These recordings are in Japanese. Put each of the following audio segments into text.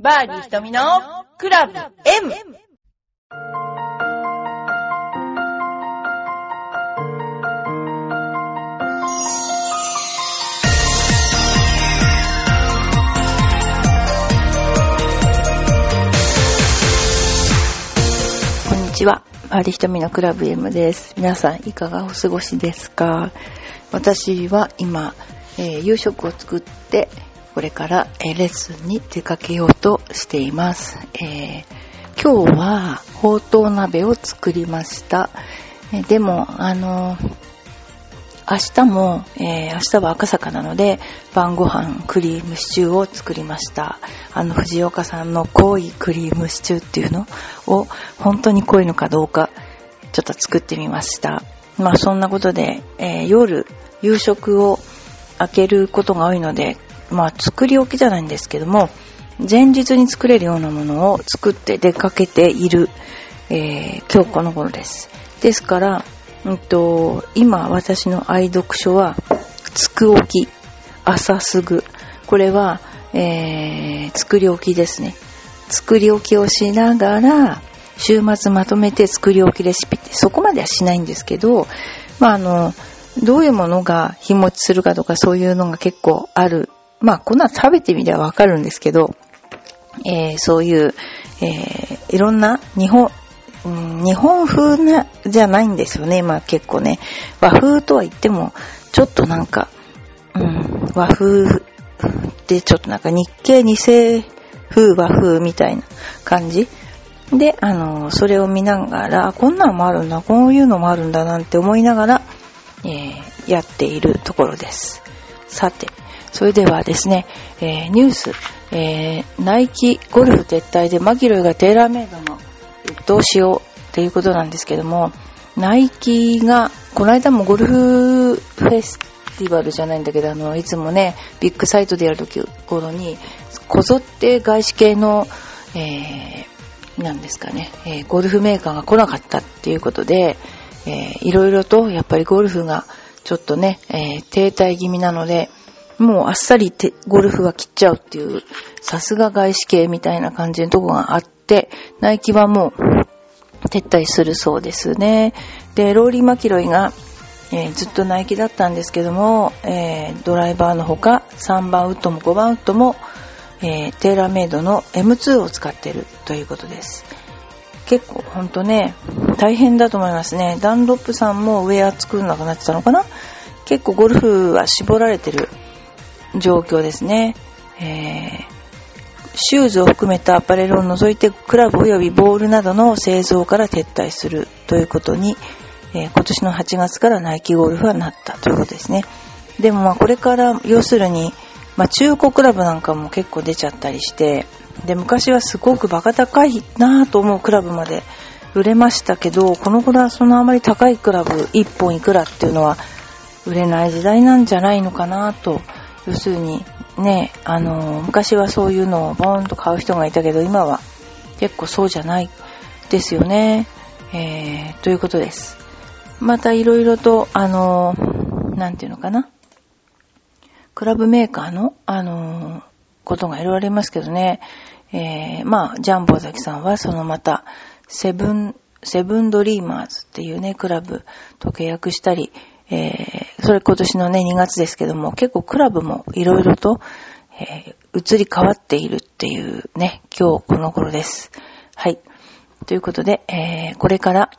バーディー瞳のクラブ M! こんにちは。バーディー瞳のクラブ M です。皆さんいかがお過ごしですか？私は今、えー夕食を作って、これから、えレッスンに出かけようとしています。えー今日は、ほうとう鍋を作りました。えでも、あの明日も、えー明日は赤坂なので、晩ご飯クリームシチューを作りました。あの、藤岡さんの濃いクリームシチューっていうの？を、本当に濃いのかどうか、ちょっと作ってみました。まあ、そんなことで、えー夜、夕食を開けることが多いので、まあ、作り置きじゃないんですけども、前日に作れるようなものを作って出かけている、えー今日この頃です。ですから、うんと、今私の愛読書は、つくおき、朝すぐ。これは、えー作り置きですね。作り置きをしながら、週末まとめて作り置きレシピって、そこまではしないんですけど、まあ、あの、どういうものが日持ちするかとかそういうのが結構ある。まあ、こんな食べてみればわかるんですけど、えーそういう、えーいろんな日本、日本風な、じゃないんですよね。まあ結構ね。和風とは言っても、ちょっとなんか、うん、和風でちょっとなんか日系二世風和風みたいな感じ。で、あの、それを見ながら、こんなのもあるんだ、こういうのもあるんだなんて思いながら、えーやっているところです。さて、それではですね、えーニュース、えーナイキゴルフ撤退でマキロイがテーラーメイドのどうしようっていうことなんですけども、ナイキが、この間もゴルフフェスティバルじゃないんだけど、あの、いつもね、ビッグサイトでやるとき頃に、こぞって外資系の、えー、なんですかね、えーゴルフメーカーが来なかったっていうことで、えーいろいろとやっぱりゴルフがちょっとね、えー停滞気味なので、もうあっさりてゴルフが切っちゃうっていう、さすが外資系みたいな感じのとこがあって、ナイキはもう撤退するそうですね。で、ローリー・マキロイが、えーずっとナイキだったんですけども、えードライバーのほか3番ウッドも5番ウッドも、えーテーラーメイドの M2 を使ってるということです。結構ほんとね、大変だと思いますね。ダンロップさんもウェア作んなくなってたのかな？結構ゴルフは絞られてる状況ですね。えーシューズを含めたアパレルを除いてクラブ及びボールなどの製造から撤退するということに、えー今年の8月からナイキゴルフはなったということですね。でもまあこれから要するに、まあ中古クラブなんかも結構出ちゃったりして、で昔はすごくバカ高いなぁと思うクラブまで売れましたけど、この頃はそのあまり高いクラブ1本いくらっていうのは売れない時代なんじゃないのかなと。要するにね、あの、昔はそういうのをボーンと買う人がいたけど、今は結構そうじゃないですよね。えー、ということです。またいろいろと、あの、なんていうのかな。クラブメーカーの、あの、ことがいろいろありますけどね。えー、まあ、ジャンボ崎さんはそのまた、セブン、セブンドリーマーズっていうね、クラブと契約したり、えー、それ今年のね、2月ですけども、結構クラブもいろいろと、えー、移り変わっているっていうね、今日この頃です。はい。ということで、えー、これから、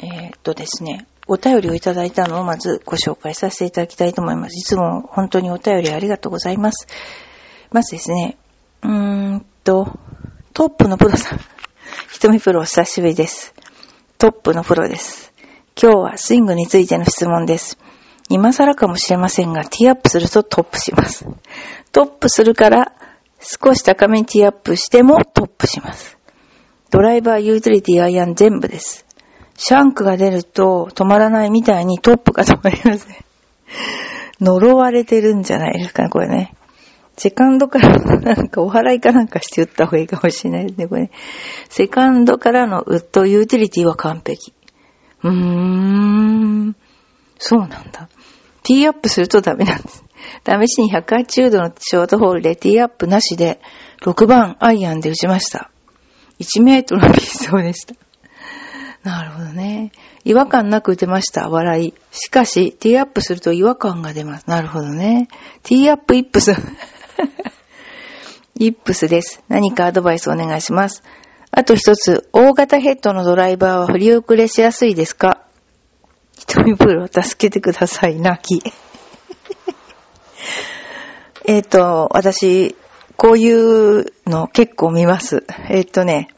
えっとですね、お便りをいただいたのをまずご紹介させていただきたいと思います。いつも本当にお便りありがとうございます。まずですね、うーんと、トップのプロさん。ひとみプロお久しぶりです。トップのプロです。今日はスイングについての質問です。今更かもしれませんが、ティーアップするとトップします。トップするから、少し高めにティーアップしてもトップします。ドライバー、ユーティリティ、アイアン全部です。シャンクが出ると止まらないみたいにトップが止まりません。呪われてるんじゃないですかね、これね。セカンドからなんかお払いかなんかして打った方がいいかもしれないですね、これね。セカンドからのウッドユーティリティは完璧。うーん。そうなんだ。ティーアップするとダメなんです。試しに180ヤードのショートホールでティーアップなしで6番アイアンで打ちました。1メートルのピストルでした。なるほどね。違和感なく打てました。笑い。しかし、ティーアップすると違和感が出ます。なるほどね。ティーアップイップス。イップスです。何かアドバイスお願いします。あと一つ、大型ヘッドのドライバーは振り遅れしやすいですか？瞳プールを助けてください。泣き。えっと、私、こういうの結構見ます。えっ、とね、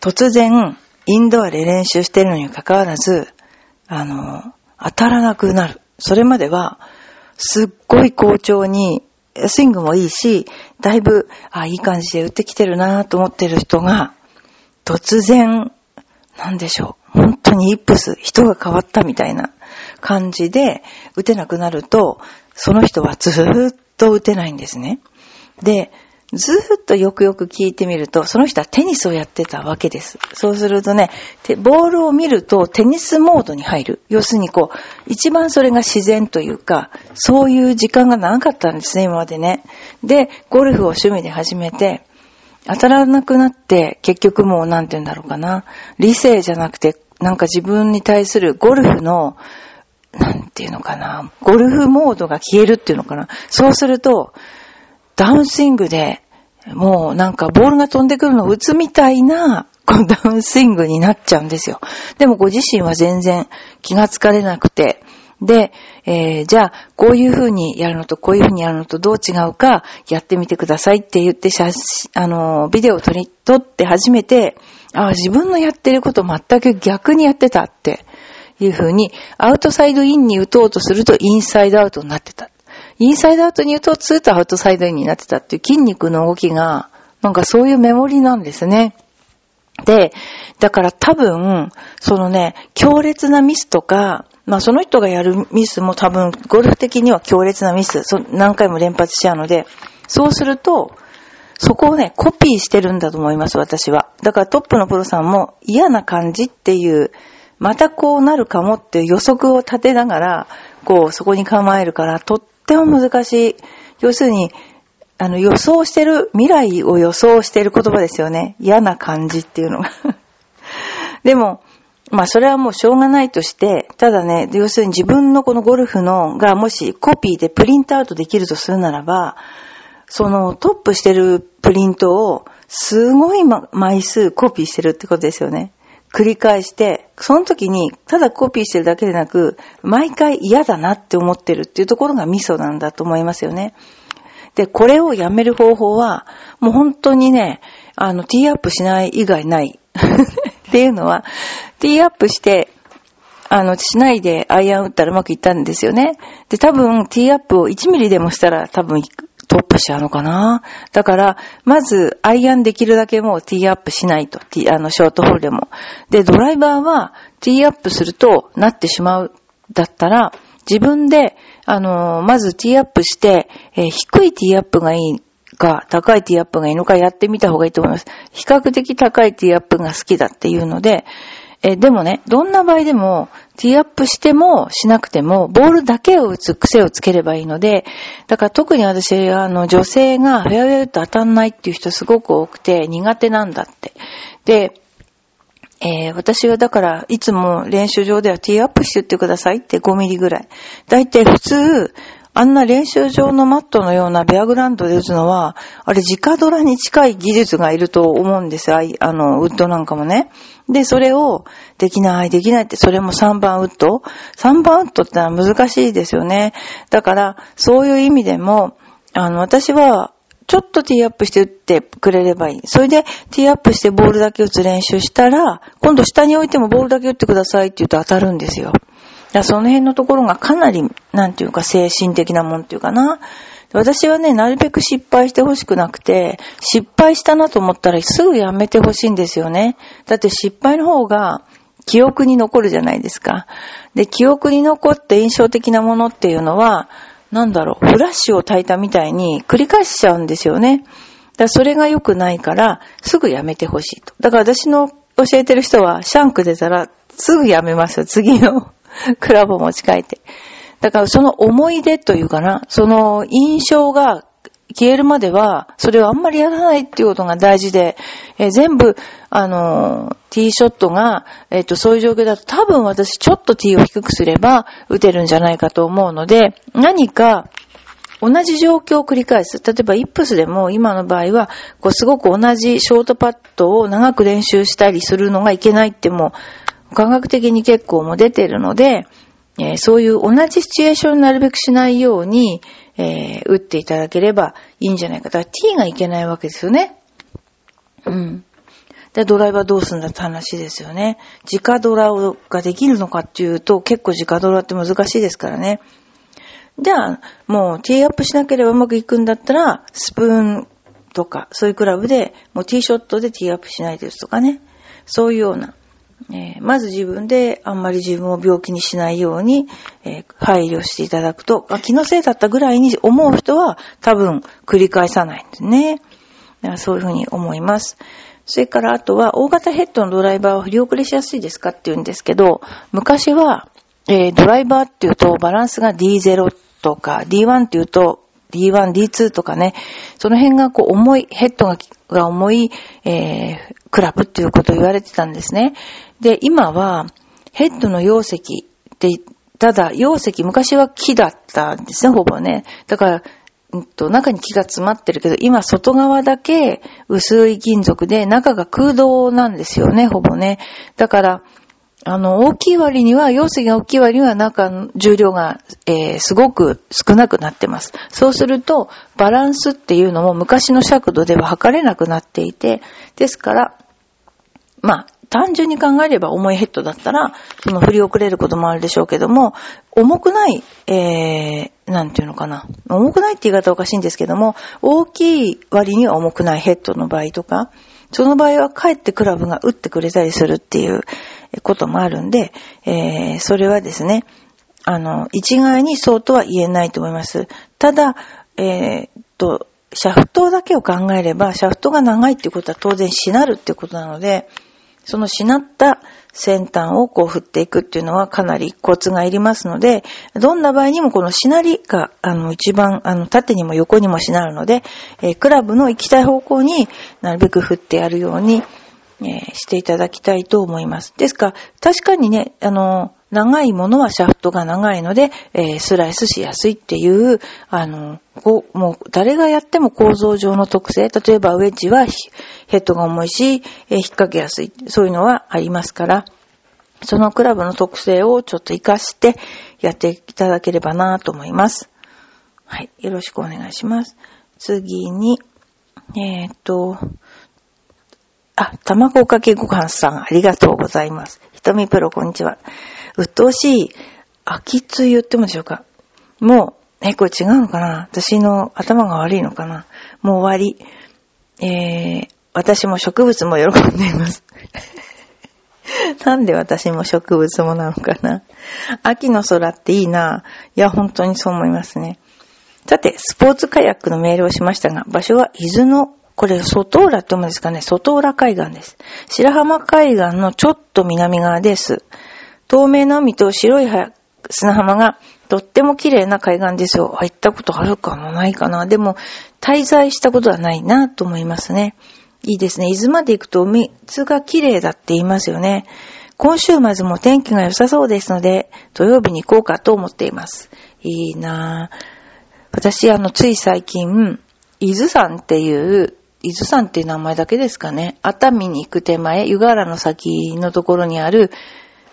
突然、インドアで練習してるのに関わらず、あの、当たらなくなる。それまでは、すっごい好調に、スイングもいいし、だいぶ、あ、いい感じで打ってきてるなと思ってる人が、突然、なんでしょう。本当にイップス、人が変わったみたいな感じで打てなくなると、その人はずーっと打てないんですね。で、ずーっとよくよく聞いてみると、その人はテニスをやってたわけです。そうするとね、ボールを見るとテニスモードに入る。要するにこう、一番それが自然というか、そういう時間が長かったんですね、今までね。で、ゴルフを趣味で始めて、当たらなくなって、結局もうなんて言うんだろうかな。理性じゃなくて、なんか自分に対するゴルフの、なんていうのかな。ゴルフモードが消えるっていうのかな。そうすると、ダウンスイングで、もうなんかボールが飛んでくるのを打つみたいな、このダウンスイングになっちゃうんですよ。でもご自身は全然気がつかれなくて、で、えー、じゃあ、こういう風にやるのと、こういう風にやるのとどう違うか、やってみてくださいって言って、写真、あの、ビデオを撮り、撮って初めて、ああ自分のやってること全く逆にやってたっていう風に、アウトサイドインに打とうとすると、インサイドアウトになってた。インサイドアウトに言うと、ツーとアウトサイドインになってたっていう筋肉の動きが、なんかそういうメモリなんですね。で、だから多分、そのね、強烈なミスとか、まあその人がやるミスも多分、ゴルフ的には強烈なミス、何回も連発しちゃうので、そうすると、そこをね、コピーしてるんだと思います、私は。だからトップのプロさんも嫌な感じっていう、またこうなるかもっていう予測を立てながら、こう、そこに構えるから、とっても難しい。要するに、あの、予想してる、未来を予想してる言葉ですよね。嫌な感じっていうのが。でも、まあそれはもうしょうがないとして、ただね、要するに自分のこのゴルフのがもしコピーでプリントアウトできるとするならば、そのトップしてるプリントをすごい枚数コピーしてるってことですよね。繰り返して、その時にただコピーしてるだけでなく、毎回嫌だなって思ってるっていうところがミソなんだと思いますよね。で、これをやめる方法は、もう本当にね、あの、ティーアップしない以外ない。っていうのは、ティーアップして、あの、しないでアイアン打ったらうまくいったんですよね。で、多分、ティーアップを1ミリでもしたら多分トップしちゃうのかな。だから、まず、アイアンできるだけもうティーアップしないと。ティあの、ショートホールでも。で、ドライバーは、ティーアップするとなってしまう。だったら、自分で、あの、まずティーアップして、えー低いティーアップがいいか、高いティーアップがいいのかやってみた方がいいと思います。比較的高いティーアップが好きだっていうので、えーでもね、どんな場合でも、ティーアップしてもしなくても、ボールだけを打つ癖をつければいいので、だから特に私、あの、女性がフェアウェイ打って当たんないっていう人すごく多くて、苦手なんだって。で、えー私はだから、いつも練習場ではティーアップしてってくださいって5ミリぐらい。だいたい普通、あんな練習場のマットのようなベアグラウンドで打つのは、あれ直ドラに近い技術がいると思うんですよ。あの、ウッドなんかもね。で、それを、できない、できないって、それも3番ウッド ?3 番ウッドってのは難しいですよね。だから、そういう意味でも、あの、私は、ちょっとティーアップして打ってくれればいい。それで、ティーアップしてボールだけ打つ練習したら、今度下に置いてもボールだけ打ってくださいって言うと当たるんですよ。だその辺のところがかなり、なんていうか精神的なもんっていうかな。私はね、なるべく失敗してほしくなくて、失敗したなと思ったらすぐやめてほしいんですよね。だって失敗の方が記憶に残るじゃないですか。で、記憶に残って印象的なものっていうのは、なんだろう、フラッシュを焚いたみたいに繰り返しちゃうんですよね。だそれが良くないから、すぐやめてほしいと。だから私の教えてる人は、シャンク出たら、すぐやめますよ。次の クラブを持ち帰って。だからその思い出というかな、その印象が消えるまでは、それをあんまりやらないっていうことが大事で、えー、全部、あのー、ティーショットが、えっ、ー、と、そういう状況だと多分私ちょっとティーを低くすれば打てるんじゃないかと思うので、何か、同じ状況を繰り返す。例えば、イップスでも今の場合は、こう、すごく同じショートパットを長く練習したりするのがいけないってもう、科学的に結構も出てるので、えー、そういう同じシチュエーションになるべくしないように、えー、打っていただければいいんじゃないか。だから T がいけないわけですよね。うん。で、ドライバーどうすんだって話ですよね。直ドラができるのかっていうと、結構直ドラって難しいですからね。じゃあ、もうティーアップしなければうまくいくんだったら、スプーンとか、そういうクラブで、もうティーショットでティーアップしないですとかね。そういうような、えー、まず自分であんまり自分を病気にしないように、えー、配慮していただくと、気のせいだったぐらいに思う人は多分繰り返さないんですね。そういうふうに思います。それからあとは、大型ヘッドのドライバーは振り遅れしやすいですかって言うんですけど、昔は、えー、ドライバーっていうとバランスが D0 とか D1 っていうと D1、D2 とかね、その辺がこう重い、ヘッドがが重い、えー、クラブっていうことを言われてたんですね。で、今は、ヘッドの容石って、ただ、容石、昔は木だったんですね、ほぼね。だから、うんと、中に木が詰まってるけど、今外側だけ薄い金属で、中が空洞なんですよね、ほぼね。だから、あの、大きい割には、容積が大きい割には中の重量が、えー、すごく少なくなってます。そうすると、バランスっていうのも昔の尺度では測れなくなっていて、ですから、まあ、単純に考えれば重いヘッドだったら、その振り遅れることもあるでしょうけども、重くない、えー、なんていうのかな。重くないって言い方おかしいんですけども、大きい割には重くないヘッドの場合とか、その場合はかえってクラブが打ってくれたりするっていうこともあるんで、えー、それはですね、あの、一概にそうとは言えないと思います。ただ、えー、と、シャフトだけを考えれば、シャフトが長いっていうことは当然しなるっていうことなので、そのしなった先端をこう振っていくっていうのはかなりコツがいりますので、どんな場合にもこのしなりが、あの、一番、あの、縦にも横にもしなるので、えー、クラブの行きたい方向になるべく振ってやるように、え、していただきたいと思います。ですか、確かにね、あの、長いものはシャフトが長いので、えー、スライスしやすいっていう、あの、こう、もう誰がやっても構造上の特性、例えばウェッジはヘッドが重いし、えー、引っ掛けやすい、そういうのはありますから、そのクラブの特性をちょっと活かしてやっていただければなと思います。はい。よろしくお願いします。次に、えっ、と、あ、卵かけご飯さん、ありがとうございます。ひとみプロ、こんにちは。鬱陶しい、秋つ言ってもでしょうか。もう、え、これ違うのかな？私の頭が悪いのかな？もう終わり。えー、私も植物も喜んでいます。なんで私も植物もなのかな？秋の空っていいないや、本当にそう思いますね。さて、スポーツカヤックのメールをしましたが、場所は伊豆のこれ、外浦って思うんですかね？外浦海岸です。白浜海岸のちょっと南側です。透明な海と白い砂浜がとっても綺麗な海岸ですよ。行ったことあるかなないかなでも、滞在したことはないなと思いますね。いいですね。伊豆まで行くと水が綺麗だって言いますよね。今週末も天気が良さそうですので、土曜日に行こうかと思っています。いいなぁ。私、あの、つい最近、伊豆山っていう伊豆山っていう名前だけですかね。熱海に行く手前、湯河原の先のところにある、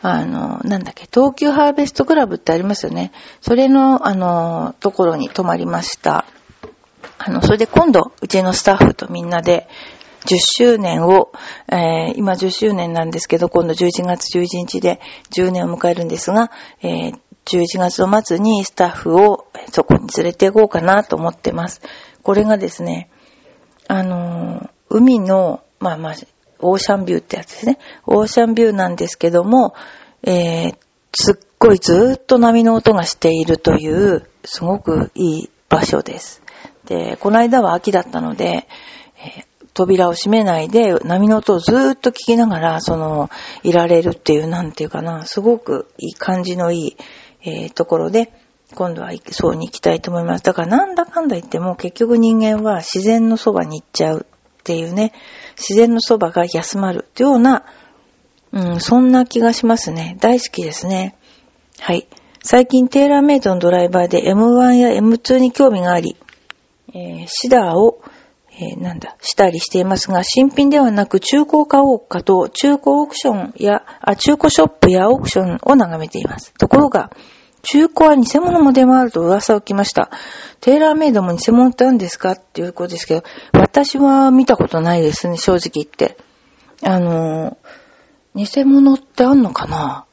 あの、なんだっけ、東急ハーベストクラブってありますよね。それの、あの、ところに泊まりました。あの、それで今度、うちのスタッフとみんなで、10周年を、えー、今10周年なんですけど、今度11月11日で10年を迎えるんですが、えー、11月の末にスタッフをそこに連れて行こうかなと思ってます。これがですね、あの、海の、まあまあ、オーシャンビューってやつですね。オーシャンビューなんですけども、えー、すっごいずっと波の音がしているという、すごくいい場所です。で、この間は秋だったので、えー、扉を閉めないで波の音をずっと聞きながら、その、いられるっていう、なんていうかな、すごくいい感じのいい、えー、ところで、今度はそうに行きたいと思います。だからなんだかんだ言っても結局人間は自然のそばに行っちゃうっていうね、自然のそばが休まるっていうような、うん、そんな気がしますね。大好きですね。はい。最近テーラーメイドのドライバーで M1 や M2 に興味があり、えー、シダーを、えー、なんだ、したりしていますが、新品ではなく中古を買おうかと、中古オークションや、あ、中古ショップやオークションを眺めています。ところが、中古は偽物も出回ると噂を聞きました。テーラーメイドも偽物って何ですか？っていうことですけど、私は見たことないですね、正直言って。あの偽物ってあんのかな？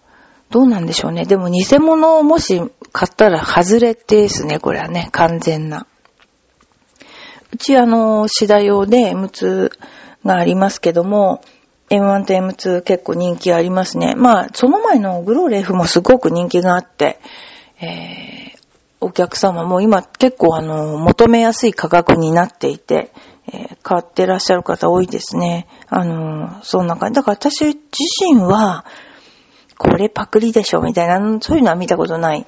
どうなんでしょうね。でも偽物をもし買ったら外れてですね、これはね、完全な。うちあの、シダ用で M2 がありますけども、M1 と M2 結構人気ありますね。まあ、その前のグローレフもすごく人気があって、えー、お客様も今結構あの、求めやすい価格になっていて、えー、買ってらっしゃる方多いですね。あの、そんな感じ。だから私自身は、これパクリでしょみたいな、そういうのは見たことない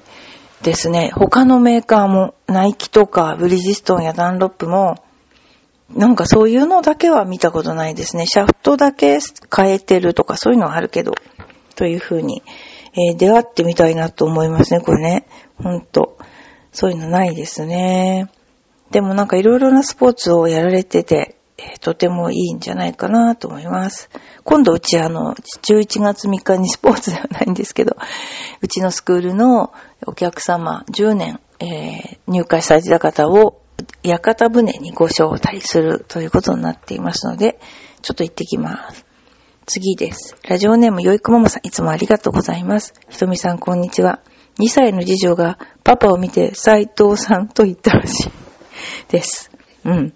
ですね。他のメーカーも、ナイキとかブリヂストンやダンロップも、なんかそういうのだけは見たことないですね。シャフトだけ変えてるとかそういうのはあるけど、という風に、えー、出会ってみたいなと思いますね、これね。ほんと。そういうのないですね。でもなんかいろいろなスポーツをやられてて、えー、とてもいいんじゃないかなと思います。今度うちあの、11月3日にスポーツではないんですけど、うちのスクールのお客様10年、えー、入会されてた方を屋形船にご招待するということになっていますので、ちょっと行ってきます。次です。ラジオネームよいこももさん、いつもありがとうございます。ひとみさん、こんにちは。2歳の次女がパパを見て斎藤さんと言ったらしいです。うん。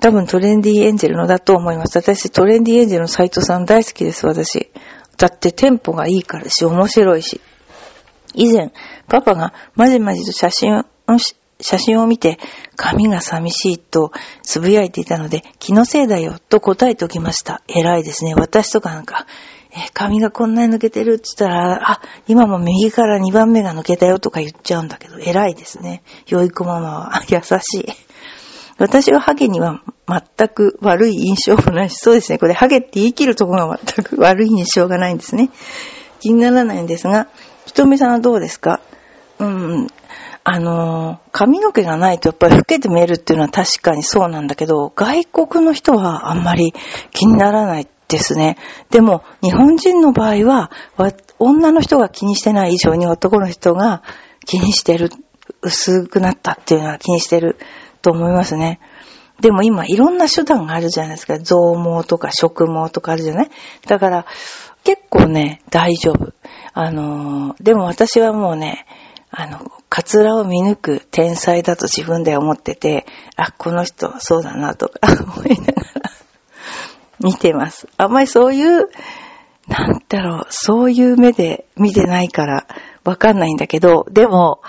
多分トレンディエンジェルのだと思います。私、トレンディエンジェルの斎藤さん大好きです、私。だってテンポがいいからし、面白いし。以前、パパがまじまじと写真をし写真を見て、髪が寂しいと呟いていたので、気のせいだよと答えておきました。偉いですね。私とかなんか、え、髪がこんなに抜けてるって言ったら、あ、今も右から2番目が抜けたよとか言っちゃうんだけど、偉いですね。よい子ママは 優しい。私はハゲには全く悪い印象もないし、そうですね。これハゲって言い切るところが全く悪い印象がないんですね。気にならないんですが、ひとみさんはどうですか？うん、あの、髪の毛がないとやっぱり老けて見えるっていうのは確かにそうなんだけど、外国の人はあんまり気にならないですね。でも、日本人の場合は、女の人が気にしてない以上に男の人が気にしてる、薄くなったっていうのは気にしてると思いますね。でも今いろんな手段があるじゃないですか。増毛とか植毛とかあるじゃないだから、結構ね、大丈夫。あのでも私はもうね、あの、カツラを見抜く天才だと自分で思ってて、あ、この人そうだなとか 思いながら見てます。あんまりそういう、なんだろう、そういう目で見てないからわかんないんだけど、でも、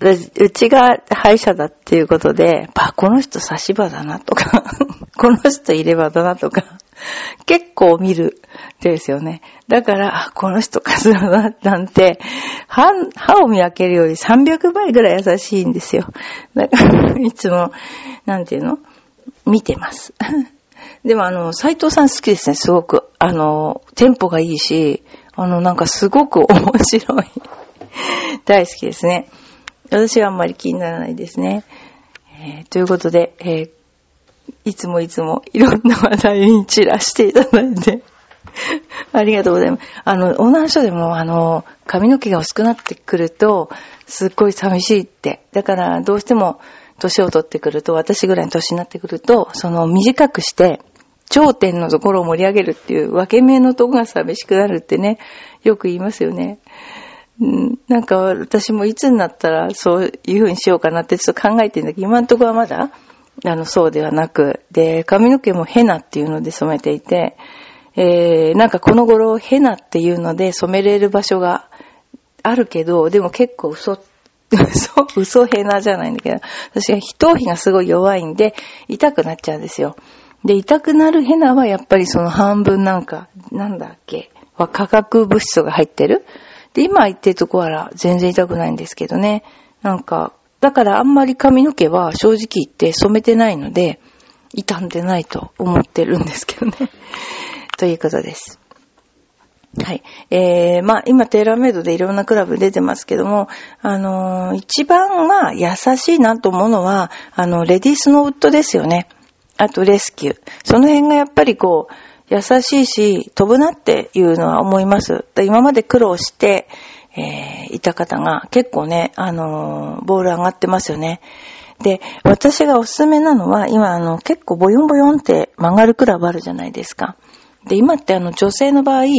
うちが歯医者だっていうことで、あ、この人差し歯だなとか この人入れ歯だなとか 結構見るですよね。だから、この人カズラだなんて、歯、歯を見分けるより300倍ぐらい優しいんですよ。だから、いつも、なんていうの？見てます。でもあの、斎藤さん好きですね、すごく。あの、テンポがいいし、あの、なんかすごく面白い。大好きですね。私はあんまり気にならないですね。えー、ということで、えー、いつもいつもいろんな話題に散らしていただいて ありがとうございます。あの、女の人でも、あの、髪の毛が薄くなってくると、すっごい寂しいって。だから、どうしても、年を取ってくると、私ぐらいの年になってくると、その、短くして、頂点のところを盛り上げるっていう、分け目のとこが寂しくなるってね、よく言いますよね。うん、なんか私もいつになったらそういう風にしようかなってちょっと考えてんだけど、今のところはまだ、あの、そうではなく、で、髪の毛もヘナっていうので染めていて、えー、なんかこの頃ヘナっていうので染めれる場所があるけど、でも結構嘘、嘘、嘘ヘナじゃないんだけど、私は頭皮がすごい弱いんで、痛くなっちゃうんですよ。で、痛くなるヘナはやっぱりその半分なんか、なんだっけ、は化学物質が入ってる。で、今言ってるとこは全然痛くないんですけどね。なんか、だからあんまり髪の毛は正直言って染めてないので、傷んでないと思ってるんですけどね。ということです。はい。えー、まあ、今、テーラーメイドでいろんなクラブ出てますけども、あのー、一番、まあ、優しいなと思うのは、あの、レディースのウッドですよね。あと、レスキュー。その辺がやっぱりこう、優しいし、飛ぶなっていうのは思います。今まで苦労して、えー、いた方が結構ね、あのー、ボール上がってますよね。で、私がおすすめなのは、今あの、結構ボヨンボヨンって曲がるクラブあるじゃないですか。で、今ってあの、女性の場合、え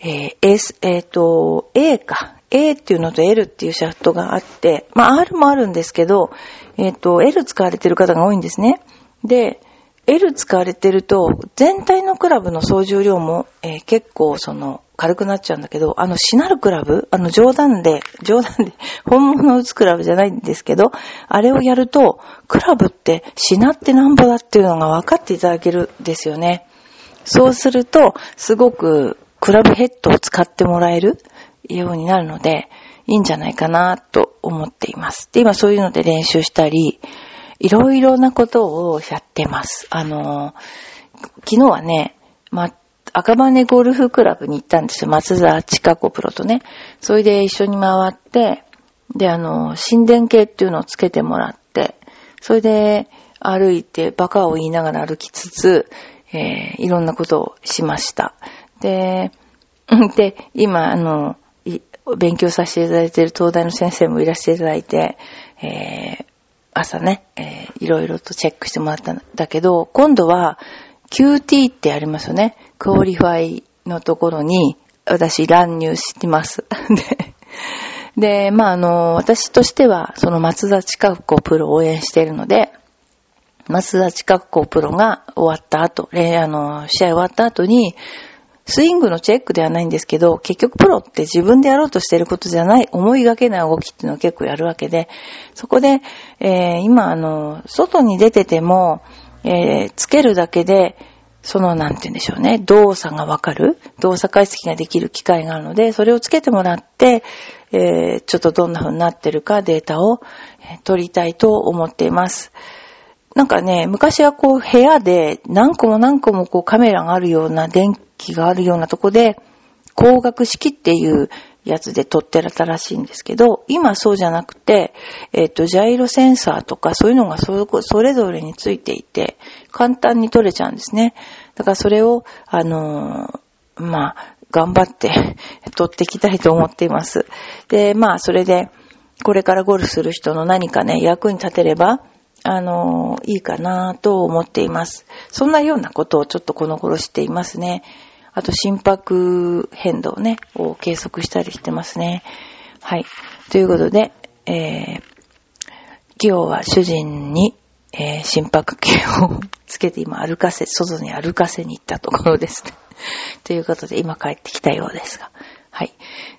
ー、S、えっ、ー、と、A か。A っていうのと L っていうシャフトがあって、まあ R もあるんですけど、えっ、ー、と、L 使われてる方が多いんですね。で、L 使われてると、全体のクラブの総重量も、えー、結構その、軽くなっちゃうんだけど、あの、しなるクラブあの、冗談で、冗談で、本物を打つクラブじゃないんですけど、あれをやると、クラブってしなってなんぼだっていうのが分かっていただけるんですよね。そうすると、すごくクラブヘッドを使ってもらえるようになるので、いいんじゃないかなと思っています。で、今そういうので練習したり、いろいろなことをやってます。あの、昨日はね、ま、赤羽ゴルフクラブに行ったんですよ。松田千佳子プロとね。それで一緒に回って、で、あの、心電計っていうのをつけてもらって、それで歩いて、バカを言いながら歩きつつ、えー、いろんなことをしました。で、で、今、あの、勉強させていただいている東大の先生もいらしていただいて、えー、朝ね、えー、いろいろとチェックしてもらったんだけど、今度は QT ってありますよね。クオリファイのところに私乱入してます。で、で、まあ、あの、私としては、その松田近子プロを応援しているので、松田近子プロが終わった後、あの、試合終わった後に、スイングのチェックではないんですけど、結局プロって自分でやろうとしてることじゃない、思いがけない動きっていうのを結構やるわけで、そこで、えー、今あの、外に出てても、えー、つけるだけで、その、なんて言うんでしょうね、動作がわかる、動作解析ができる機会があるので、それをつけてもらって、えー、ちょっとどんな風になってるかデータを、取りたいと思っています。なんかね、昔はこう部屋で何個も何個もこうカメラがあるような電気があるようなとこで、光学式っていうやつで撮ってらったらしいんですけど、今そうじゃなくて、えっ、ー、と、ジャイロセンサーとかそういうのがそれぞれについていて、簡単に撮れちゃうんですね。だからそれを、あのー、まあ、頑張って 撮っていきたいと思っています。で、まあ、それで、これからゴルフする人の何かね、役に立てれば、あのー、いいかなと思っています。そんなようなことをちょっとこの頃していますね。あと心拍変動ね、を計測したりしてますね。はい。ということで、えー、今日は主人に、えー、心拍計をつけて今歩かせ、外に歩かせに行ったところですね。ということで、今帰ってきたようですが。はい。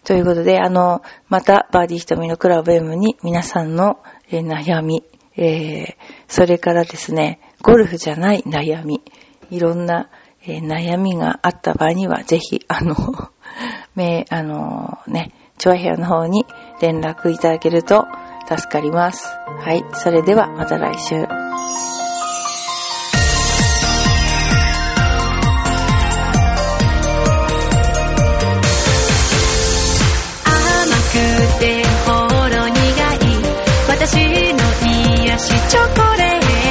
ということで、あの、また、バーディー瞳のクラブ M に皆さんの、えー、悩み、えー、それからですね、ゴルフじゃない悩み、いろんな、えー、悩みがあった場合には、ぜひ、あの、め、あのね、チョアヘアの方に連絡いただけると助かります。はい。それでは、また来週。私の癒しチョコレート